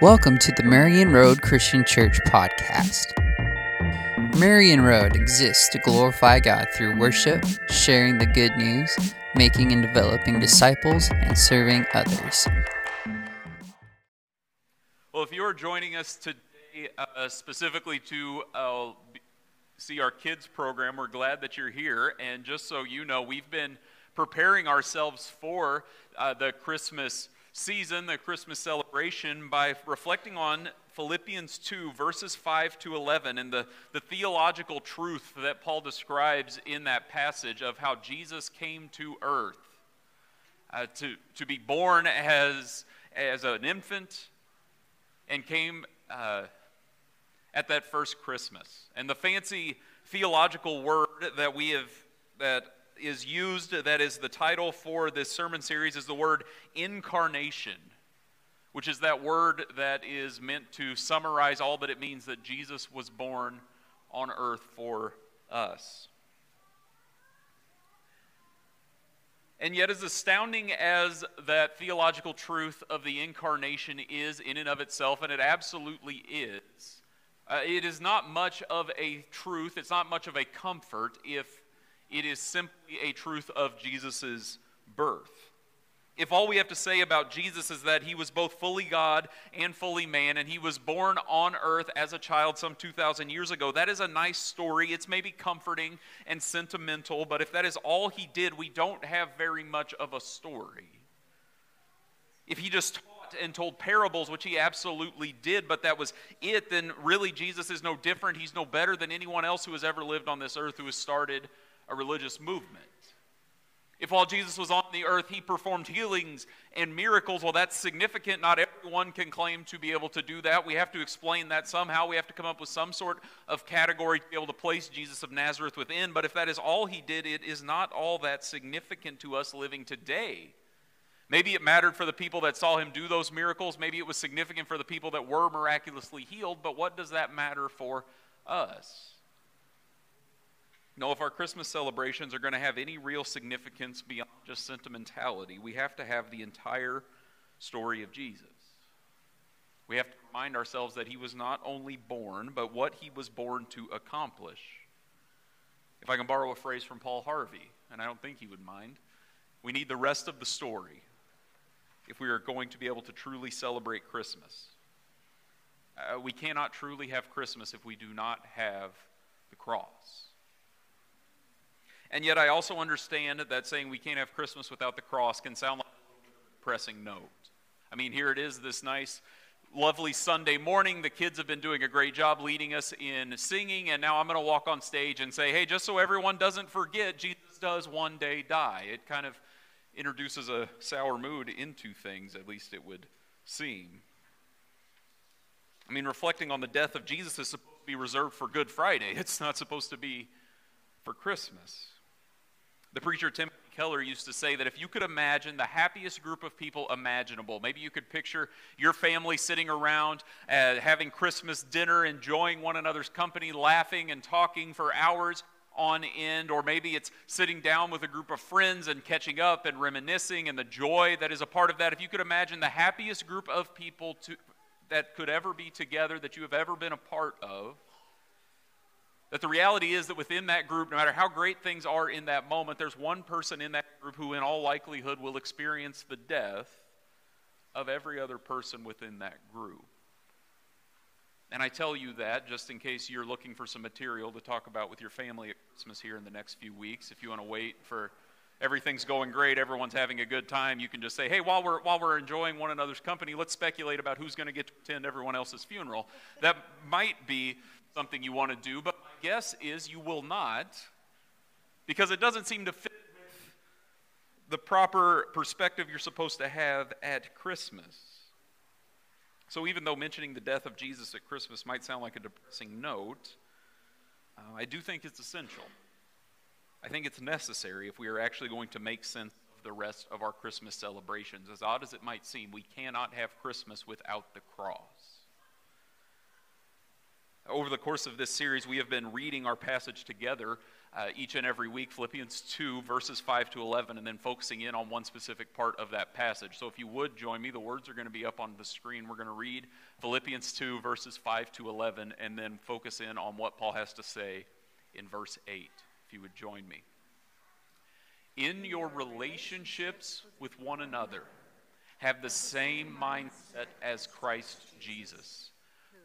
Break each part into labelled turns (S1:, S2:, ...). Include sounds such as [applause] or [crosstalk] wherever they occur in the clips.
S1: Welcome to the Marion Road Christian Church podcast. Marion Road exists to glorify God through worship, sharing the good news, making and developing disciples, and serving others.
S2: Well, if you are joining us today uh, specifically to uh, see our kids program, we're glad that you're here. And just so you know, we've been preparing ourselves for uh, the Christmas season, the Christmas celebration, by reflecting on Philippians 2, verses 5 to 11, and the, the theological truth that Paul describes in that passage of how Jesus came to earth uh, to, to be born as, as an infant and came uh, at that first Christmas. And the fancy theological word that we have, that is used, that is the title for this sermon series, is the word incarnation, which is that word that is meant to summarize all that it means that Jesus was born on earth for us. And yet, as astounding as that theological truth of the incarnation is in and of itself, and it absolutely is, uh, it is not much of a truth, it's not much of a comfort if it is simply a truth of Jesus' birth. If all we have to say about Jesus is that he was both fully God and fully man, and he was born on earth as a child some 2,000 years ago, that is a nice story. It's maybe comforting and sentimental, but if that is all he did, we don't have very much of a story. If he just taught and told parables, which he absolutely did, but that was it, then really Jesus is no different. He's no better than anyone else who has ever lived on this earth who has started a religious movement. If while Jesus was on the earth, he performed healings and miracles, well, that's significant. Not everyone can claim to be able to do that. We have to explain that somehow. We have to come up with some sort of category to be able to place Jesus of Nazareth within. But if that is all he did, it is not all that significant to us living today. Maybe it mattered for the people that saw him do those miracles. Maybe it was significant for the people that were miraculously healed. But what does that matter for us? No, if our Christmas celebrations are going to have any real significance beyond just sentimentality, we have to have the entire story of Jesus. We have to remind ourselves that he was not only born, but what he was born to accomplish. If I can borrow a phrase from Paul Harvey, and I don't think he would mind, we need the rest of the story if we are going to be able to truly celebrate Christmas. Uh, we cannot truly have Christmas if we do not have the cross. And yet, I also understand that saying we can't have Christmas without the cross can sound like a depressing note. I mean, here it is, this nice, lovely Sunday morning. The kids have been doing a great job leading us in singing, and now I'm going to walk on stage and say, hey, just so everyone doesn't forget, Jesus does one day die. It kind of introduces a sour mood into things, at least it would seem. I mean, reflecting on the death of Jesus is supposed to be reserved for Good Friday, it's not supposed to be for Christmas. The preacher Timothy Keller used to say that if you could imagine the happiest group of people imaginable, maybe you could picture your family sitting around uh, having Christmas dinner, enjoying one another's company, laughing and talking for hours on end, or maybe it's sitting down with a group of friends and catching up and reminiscing and the joy that is a part of that. If you could imagine the happiest group of people to, that could ever be together that you have ever been a part of, that the reality is that within that group, no matter how great things are in that moment, there's one person in that group who, in all likelihood, will experience the death of every other person within that group. And I tell you that just in case you're looking for some material to talk about with your family at Christmas here in the next few weeks. If you want to wait for everything's going great, everyone's having a good time, you can just say, hey, while we're, while we're enjoying one another's company, let's speculate about who's going to get to attend everyone else's funeral. That might be something you want to do, but guess is you will not because it doesn't seem to fit with the proper perspective you're supposed to have at Christmas. So, even though mentioning the death of Jesus at Christmas might sound like a depressing note, uh, I do think it's essential. I think it's necessary if we are actually going to make sense of the rest of our Christmas celebrations. As odd as it might seem, we cannot have Christmas without the cross. Over the course of this series, we have been reading our passage together uh, each and every week Philippians 2, verses 5 to 11, and then focusing in on one specific part of that passage. So if you would join me, the words are going to be up on the screen. We're going to read Philippians 2, verses 5 to 11, and then focus in on what Paul has to say in verse 8. If you would join me. In your relationships with one another, have the same mindset as Christ Jesus,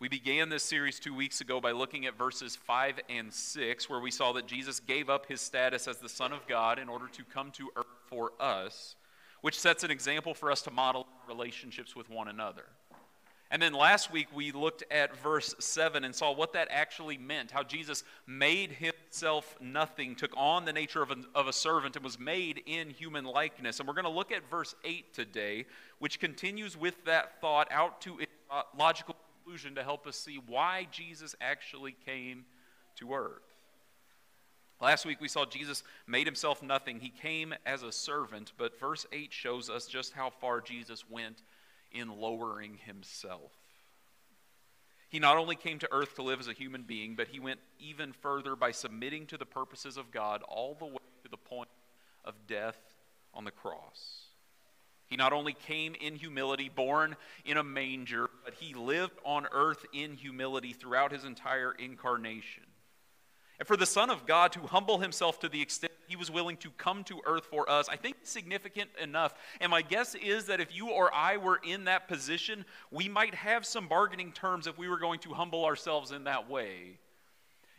S2: We began this series two weeks ago by looking at verses 5 and 6, where we saw that Jesus gave up his status as the Son of God in order to come to earth for us, which sets an example for us to model relationships with one another. And then last week we looked at verse 7 and saw what that actually meant how Jesus made himself nothing, took on the nature of a, of a servant, and was made in human likeness. And we're going to look at verse 8 today, which continues with that thought out to its logical conclusion to help us see why Jesus actually came to earth. Last week we saw Jesus made himself nothing. He came as a servant, but verse 8 shows us just how far Jesus went in lowering himself. He not only came to earth to live as a human being, but he went even further by submitting to the purposes of God all the way to the point of death on the cross. He not only came in humility, born in a manger, but he lived on earth in humility throughout his entire incarnation. And for the Son of God to humble himself to the extent he was willing to come to earth for us, I think significant enough. And my guess is that if you or I were in that position, we might have some bargaining terms if we were going to humble ourselves in that way.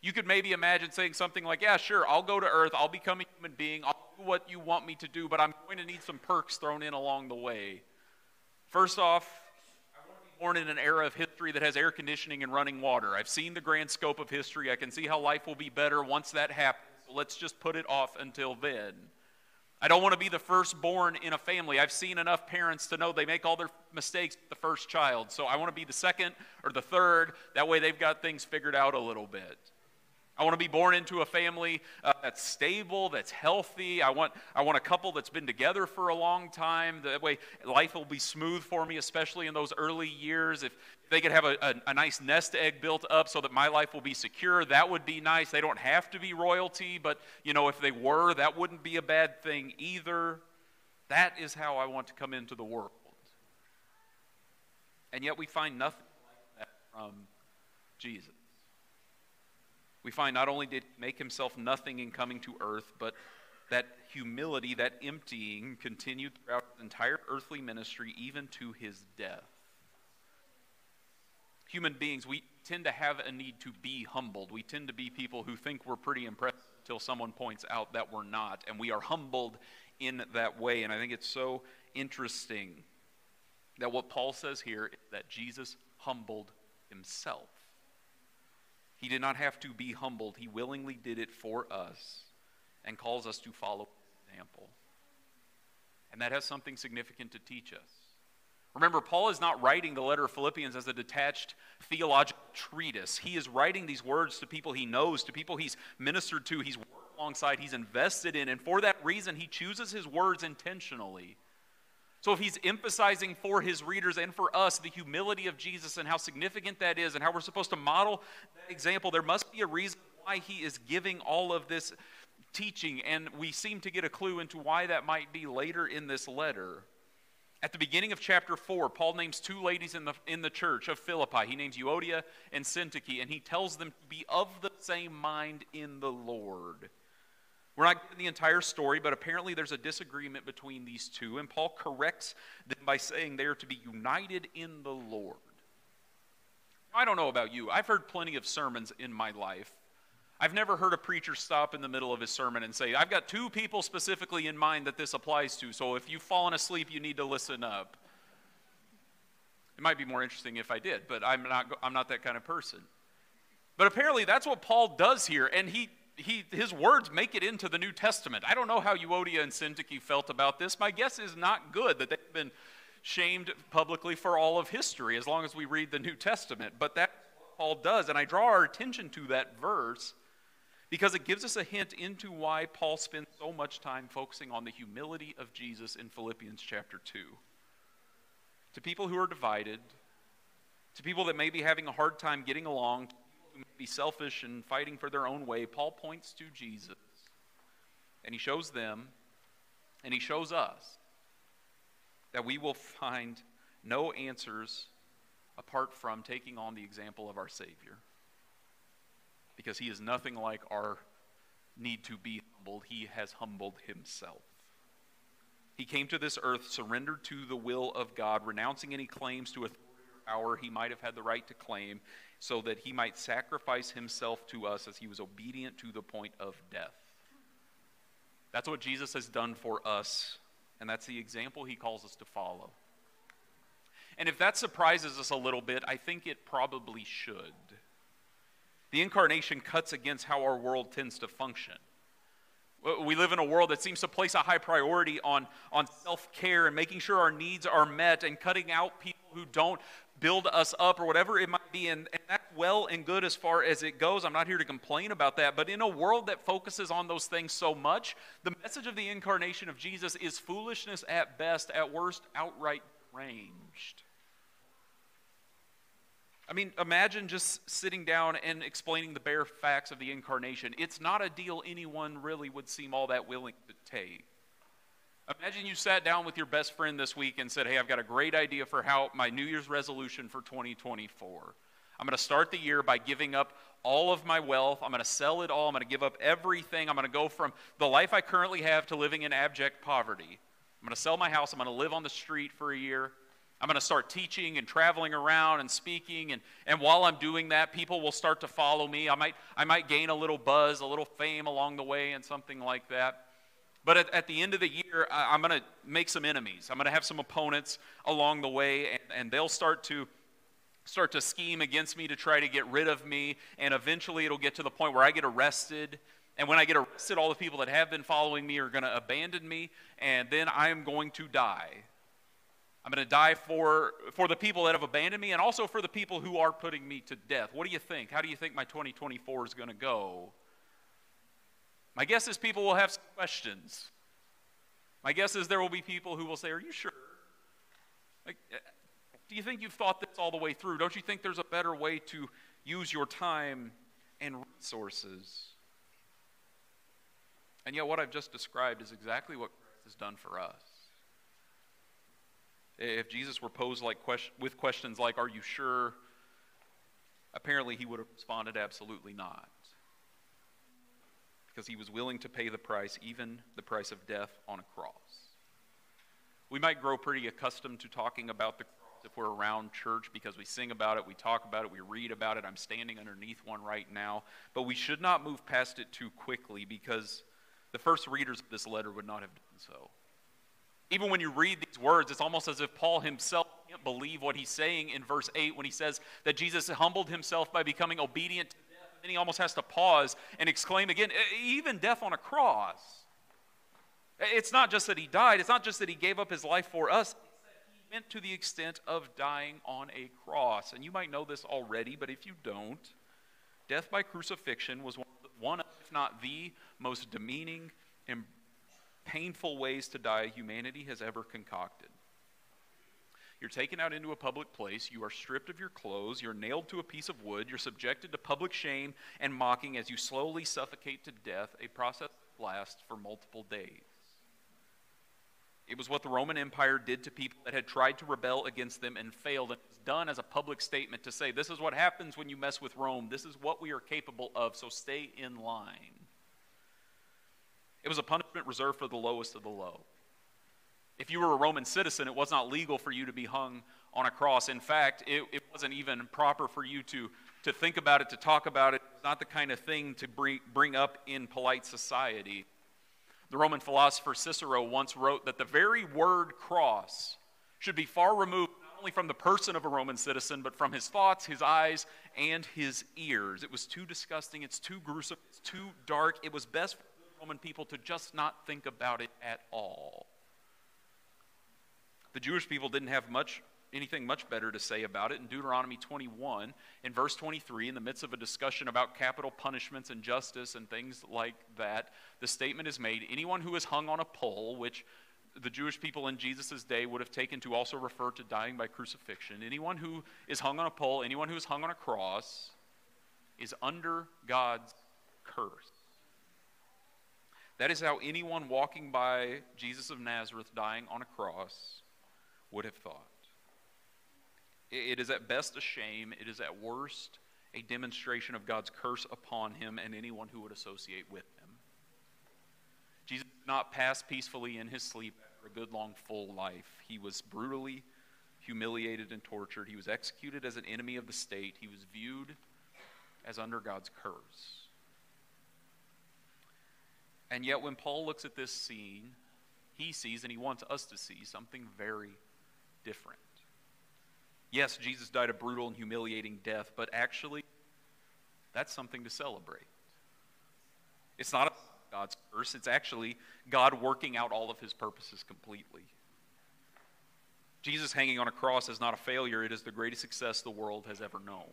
S2: You could maybe imagine saying something like, Yeah, sure, I'll go to earth, I'll become a human being, I'll what you want me to do, but I'm going to need some perks thrown in along the way. First off, I want to be born in an era of history that has air conditioning and running water. I've seen the grand scope of history. I can see how life will be better once that happens. So let's just put it off until then. I don't want to be the firstborn in a family. I've seen enough parents to know they make all their mistakes the first child. So I want to be the second or the third. That way they've got things figured out a little bit. I want to be born into a family uh, that's stable, that's healthy. I want, I want a couple that's been together for a long time. That way, life will be smooth for me, especially in those early years. If they could have a, a, a nice nest egg built up so that my life will be secure, that would be nice. They don't have to be royalty, but you know, if they were, that wouldn't be a bad thing either. That is how I want to come into the world. And yet, we find nothing like that from Jesus we find not only did make himself nothing in coming to earth, but that humility, that emptying, continued throughout his entire earthly ministry, even to his death. Human beings, we tend to have a need to be humbled. We tend to be people who think we're pretty impressive until someone points out that we're not, and we are humbled in that way. And I think it's so interesting that what Paul says here that Jesus humbled himself. He did not have to be humbled, He willingly did it for us and calls us to follow His example. And that has something significant to teach us. Remember, Paul is not writing the letter of Philippians as a detached theological treatise. He is writing these words to people he knows, to people he's ministered to, he's worked alongside, he's invested in, and for that reason, he chooses his words intentionally. So, if he's emphasizing for his readers and for us the humility of Jesus and how significant that is and how we're supposed to model that example, there must be a reason why he is giving all of this teaching. And we seem to get a clue into why that might be later in this letter. At the beginning of chapter 4, Paul names two ladies in the, in the church of Philippi. He names Euodia and Syntyche, and he tells them to be of the same mind in the Lord. We're not getting the entire story, but apparently there's a disagreement between these two, and Paul corrects them by saying they are to be united in the Lord. I don't know about you. I've heard plenty of sermons in my life. I've never heard a preacher stop in the middle of his sermon and say, I've got two people specifically in mind that this applies to, so if you've fallen asleep, you need to listen up. It might be more interesting if I did, but I'm not, I'm not that kind of person. But apparently that's what Paul does here, and he, he, his words make it into the New Testament. I don't know how Euodia and Syntyche felt about this. My guess is not good that they've been shamed publicly for all of history as long as we read the New Testament. But that Paul does, and I draw our attention to that verse because it gives us a hint into why Paul spends so much time focusing on the humility of Jesus in Philippians chapter 2. To people who are divided, to people that may be having a hard time getting along, be selfish and fighting for their own way, Paul points to Jesus. And he shows them, and he shows us, that we will find no answers apart from taking on the example of our Savior. Because he is nothing like our need to be humbled, he has humbled himself. He came to this earth surrendered to the will of God, renouncing any claims to authority he might have had the right to claim, so that he might sacrifice himself to us as he was obedient to the point of death. That's what Jesus has done for us and that's the example he calls us to follow. And if that surprises us a little bit, I think it probably should. The incarnation cuts against how our world tends to function. We live in a world that seems to place a high priority on, on self care and making sure our needs are met and cutting out people who don't build us up or whatever it might be. And, and that's well and good as far as it goes. I'm not here to complain about that. But in a world that focuses on those things so much, the message of the incarnation of Jesus is foolishness at best, at worst, outright ranged. I mean, imagine just sitting down and explaining the bare facts of the incarnation. It's not a deal anyone really would seem all that willing to take. Imagine you sat down with your best friend this week and said, Hey, I've got a great idea for how my New Year's resolution for 2024. I'm going to start the year by giving up all of my wealth. I'm going to sell it all. I'm going to give up everything. I'm going to go from the life I currently have to living in abject poverty. I'm going to sell my house. I'm going to live on the street for a year. I'm going to start teaching and traveling around and speaking. And, and while I'm doing that, people will start to follow me. I might, I might gain a little buzz, a little fame along the way, and something like that. But at, at, the end of the year, I, am going to make some enemies. I'm going to have some opponents along the way, and, and they'll start to start to scheme against me to try to get rid of me. And eventually, it'll get to the point where I get arrested. And when I get arrested, all the people that have been following me are going to abandon me, and then I am going to die. I'm going to die for, for the people that have abandoned me and also for the people who are putting me to death. What do you think? How do you think my 2024 is going to go? My guess is people will have some questions. My guess is there will be people who will say, Are you sure? Like, uh, do you think you've thought this all the way through? Don't you think there's a better way to use your time and resources? And yet, what I've just described is exactly what Christ has done for us. If Jesus were posed like with questions like, Are you sure? Apparently, he would have responded, Absolutely not because he was willing to pay the price, even the price of death on a cross. We might grow pretty accustomed to talking about the cross if we're around church because we sing about it, we talk about it, we read about it. I'm standing underneath one right now. But we should not move past it too quickly because the first readers of this letter would not have done so. Even when you read these words, it's almost as if Paul himself can't believe what he's saying in verse 8 when he says that Jesus humbled himself by becoming obedient then he almost has to pause and exclaim again, even death on a cross. It's not just that he died, it's not just that he gave up his life for us. He went to the extent of dying on a cross. And you might know this already, but if you don't, death by crucifixion was one, of, if not the most demeaning and painful ways to die humanity has ever concocted. You're taken out into a public place. You are stripped of your clothes. You're nailed to a piece of wood. You're subjected to public shame and mocking as you slowly suffocate to death, a process that lasts for multiple days. It was what the Roman Empire did to people that had tried to rebel against them and failed. And it was done as a public statement to say, this is what happens when you mess with Rome. This is what we are capable of, so stay in line. It was a punishment reserved for the lowest of the low. If you were a Roman citizen, it was not legal for you to be hung on a cross. In fact, it, it wasn't even proper for you to, to think about it, to talk about it. It's not the kind of thing to bring, bring up in polite society. The Roman philosopher Cicero once wrote that the very word cross should be far removed not only from the person of a Roman citizen, but from his thoughts, his eyes, and his ears. It was too disgusting, it's too gruesome, it's too dark. It was best for the Roman people to just not think about it at all. The Jewish people didn't have much anything much better to say about it. In Deuteronomy 21, in verse 23, in the midst of a discussion about capital punishments and justice and things like that, the statement is made anyone who is hung on a pole, which the Jewish people in Jesus' day would have taken to also refer to dying by crucifixion, anyone who is hung on a pole, anyone who is hung on a cross, is under God's curse. That is how anyone walking by Jesus of Nazareth dying on a cross would have thought. It is at best a shame, it is at worst a demonstration of God's curse upon him and anyone who would associate with him. Jesus did not pass peacefully in his sleep after a good, long, full life. He was brutally humiliated and tortured. He was executed as an enemy of the state. He was viewed as under God's curse. And yet, when Paul looks at this scene, he sees, and he wants us to see, something very different. Yes, Jesus died a brutal and humiliating death, but actually, that's something to celebrate. It's not God's curse, it's actually God working out all of his purposes completely. Jesus hanging on a cross is not a failure, it is the greatest success the world has ever known.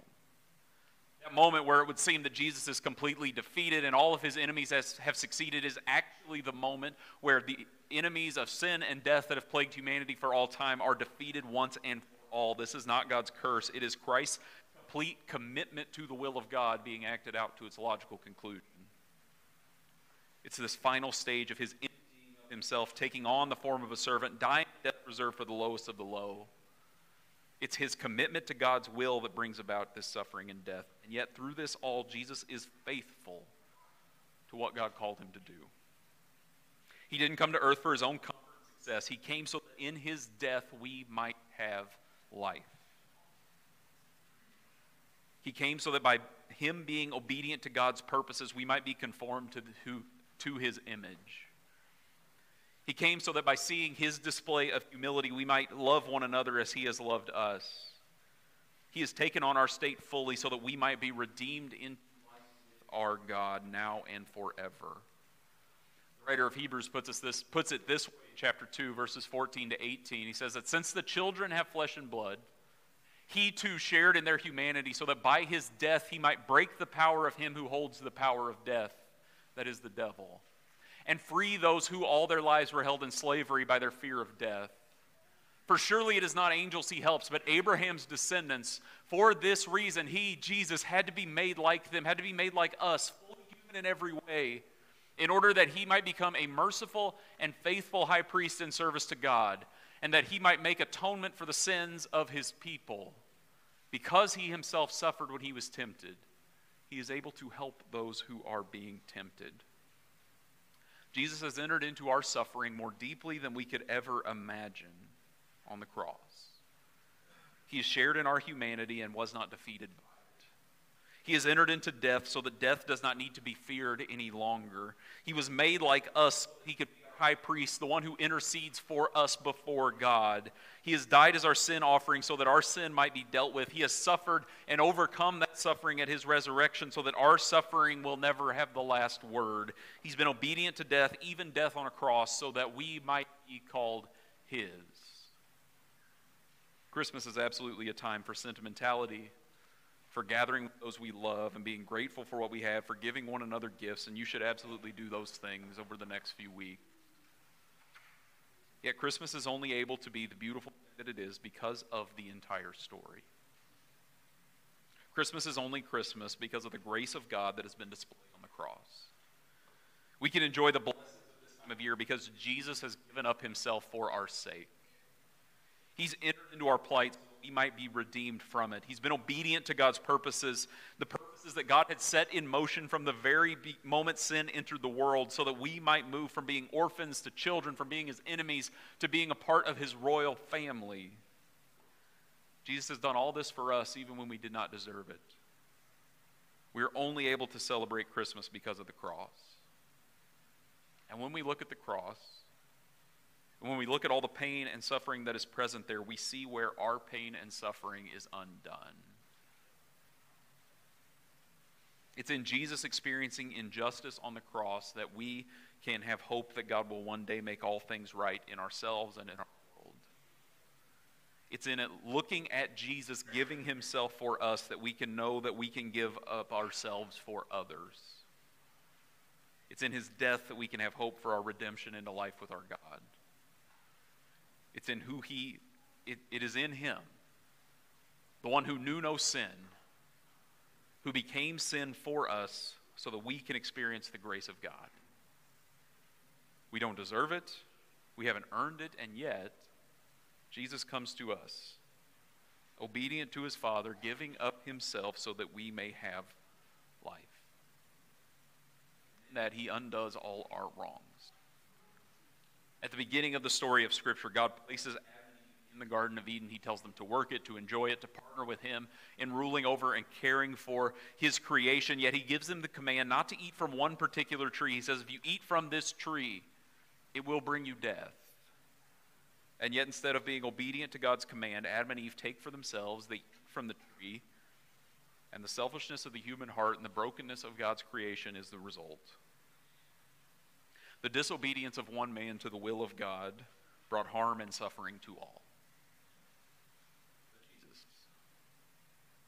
S2: That moment where it would seem that Jesus is completely defeated and all of his enemies has, have succeeded is actually the moment where the enemies of sin and death that have plagued humanity for all time are defeated once and for all. This is not God's curse, it is Christ's complete commitment to the will of God being acted out to its logical conclusion. It's this final stage of his emptying of himself, taking on the form of a servant, dying death reserved for the lowest of the low. It's his commitment to God's will that brings about this suffering and death. And yet, through this all, Jesus is faithful to what God called him to do. He didn't come to earth for his own comfort and success. He came so that in his death we might have life. He came so that by him being obedient to God's purposes, we might be conformed to, the, to his image. He came so that by seeing his display of humility, we might love one another as he has loved us. He has taken on our state fully so that we might be redeemed into our God now and forever. The writer of Hebrews puts, us this, puts it this way chapter 2, verses 14 to 18. He says that since the children have flesh and blood, he too shared in their humanity, so that by his death he might break the power of him who holds the power of death, that is the devil, and free those who all their lives were held in slavery by their fear of death. For surely it is not angels he helps, but Abraham's descendants. For this reason, he, Jesus, had to be made like them, had to be made like us, fully human in every way in order that he might become a merciful and faithful high priest in service to God, and that he might make atonement for the sins of his people. Because he himself suffered when he was tempted, he is able to help those who are being tempted. Jesus has entered into our suffering more deeply than we could ever imagine on the cross. He has shared in our humanity and was not defeated by it. he has entered into death so that death does not need to be feared any longer. He was made like us. He could high priest, the one who intercedes for us before God. He has died as our sin offering so that our sin might be dealt with. He has suffered and overcome that suffering at his resurrection so that our suffering will never have the last word. He's been obedient to death, even death on a cross, so that we might be called his. Christmas is absolutely a time for sentimentality for gathering those we love and being grateful for what we have, for giving one another gifts, and you should absolutely do those things over the next few weeks. Yet Christmas is only able to be the beautiful that it is because of the entire story. Christmas is only Christmas because of the grace of God that has been displayed on the cross. We can enjoy the blessings of this time of year because Jesus has given up himself for our sake. He's entered into our plight we might be redeemed from it. He's been obedient to God's purposes, the purposes that God had set in motion from the very moment sin entered the world, so that we might move from being orphans to children, from being his enemies to being a part of his royal family. Jesus has done all this for us even when we did not deserve it. We are only able to celebrate Christmas because of the cross. And when we look at the cross, and when we look at all the pain and suffering that is present there, we see where our pain and suffering is undone. It's in Jesus experiencing injustice on the cross that we can have hope that God will one day make all things right in ourselves and in our world. It's in it looking at Jesus giving himself for us that we can know that we can give up ourselves for others. It's in his death that we can have hope for our redemption into life with our God. It's in who he, it, it is in him, the one who knew no sin, who became sin for us so that we can experience the grace of God. We don't deserve it, we haven't earned it, and yet Jesus comes to us, obedient to his Father, giving up himself so that we may have life. That he undoes all our wrongs. At the beginning of the story of Scripture, God places Adam in the Garden of Eden. He tells them to work it, to enjoy it, to partner with Him in ruling over and caring for His creation. Yet He gives them the command not to eat from one particular tree. He says, If you eat from this tree, it will bring you death. And yet, instead of being obedient to God's command, Adam and Eve take for themselves, eat from the tree, and the selfishness of the human heart and the brokenness of God's creation is the result. The disobedience of one man to the will of God brought harm and suffering to all. Jesus.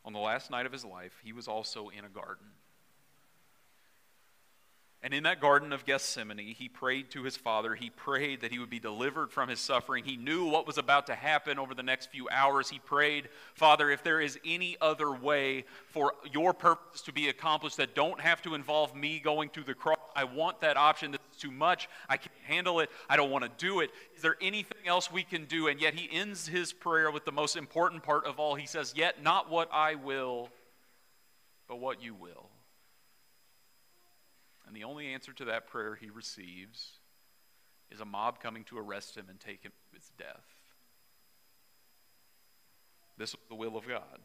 S2: On the last night of his life, he was also in a garden. And in that Garden of Gethsemane, he prayed to his Father. He prayed that he would be delivered from his suffering. He knew what was about to happen over the next few hours. He prayed, Father, if there is any other way for your purpose to be accomplished that don't have to involve me going to the cross, I want that option. This is too much. I can't handle it. I don't want to do it. Is there anything else we can do? And yet he ends his prayer with the most important part of all. He says, Yet not what I will, but what you will. And the only answer to that prayer he receives is a mob coming to arrest him and take him to his death. This was the will of God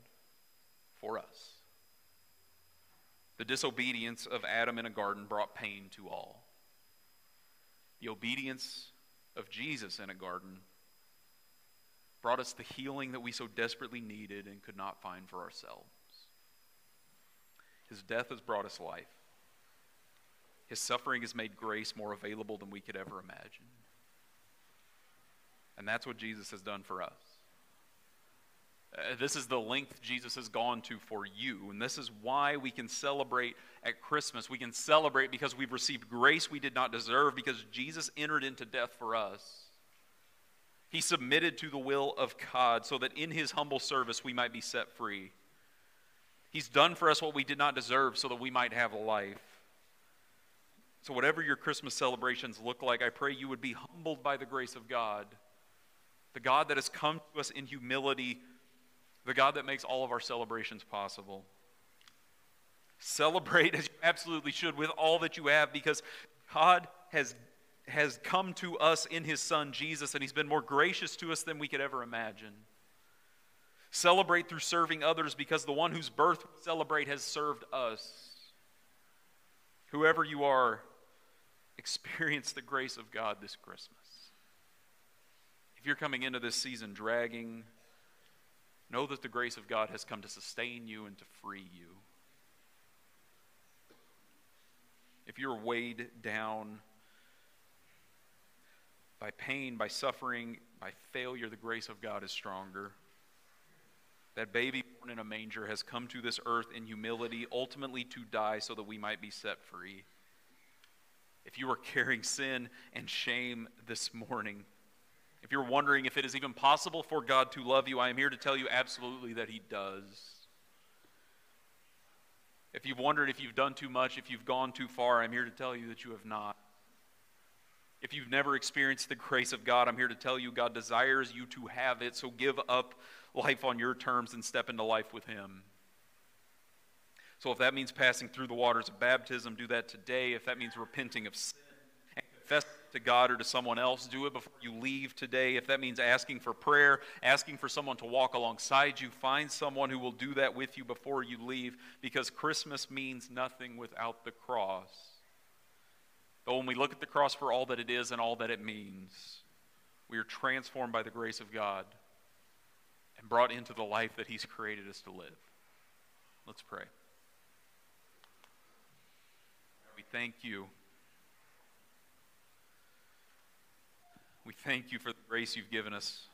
S2: for us. The disobedience of Adam in a garden brought pain to all. The obedience of Jesus in a garden brought us the healing that we so desperately needed and could not find for ourselves. His death has brought us life. His suffering has made grace more available than we could ever imagine. And that's what Jesus has done for us. Uh, this is the length Jesus has gone to for you. And this is why we can celebrate at Christmas. We can celebrate because we've received grace we did not deserve, because Jesus entered into death for us. He submitted to the will of God so that in his humble service we might be set free. He's done for us what we did not deserve so that we might have life. So, whatever your Christmas celebrations look like, I pray you would be humbled by the grace of God, the God that has come to us in humility, the God that makes all of our celebrations possible. Celebrate as you absolutely should with all that you have because God has, has come to us in His Son, Jesus, and He's been more gracious to us than we could ever imagine. Celebrate through serving others because the one whose birth we celebrate has served us. Whoever you are, experience the grace of God this Christmas. If you're coming into this season dragging, know that the grace of God has come to sustain you and to free you. If you're weighed down by pain, by suffering, by failure, the grace of God is stronger. That baby born in a manger has come to this earth in humility, ultimately to die so that we might be set free if you are carrying sin and shame this morning, if you're wondering if it is even possible for God to love you, I am here to tell you absolutely that He does. If you've wondered if you've done too much, if you've gone too far, I'm here to tell you that you have not. If you've never experienced the grace of God, I'm here to tell you God desires you to have it, so give up life on your terms and step into life with Him. So if that means passing through the waters of baptism, do that today. If that means repenting of sin and confess to God or to someone else, do it before you leave today. If that means asking for prayer, asking for someone to walk alongside you, find someone who will do that with you before you leave because Christmas means nothing without the cross. But when we look at the cross for all that it is and all that it means, we are transformed by the grace of God and brought into the life that He's created us to live. Let's pray. We thank you. We thank you for the grace you've given us,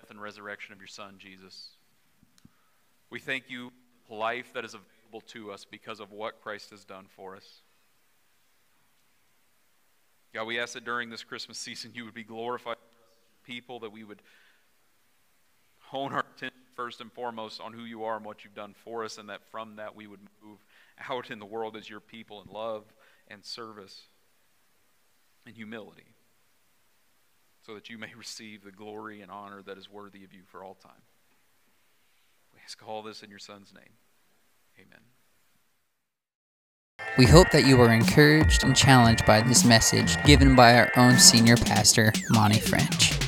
S2: death and resurrection of your Son, Jesus. We thank you for life that is available to us because of what Christ has done for us. God, we ask that during this Christmas season you would be glorified people, that we would hone our attention first and foremost on who you are and what you've done for us, and that from that we would move out in the world as your people in love and service and humility, so that you may [laughs] receive the glory and honor that is worthy of you for all time. We ask all this in your Son's name. Amen.
S1: We hope that you were encouraged and challenged by this message given by our own senior pastor, Monte French.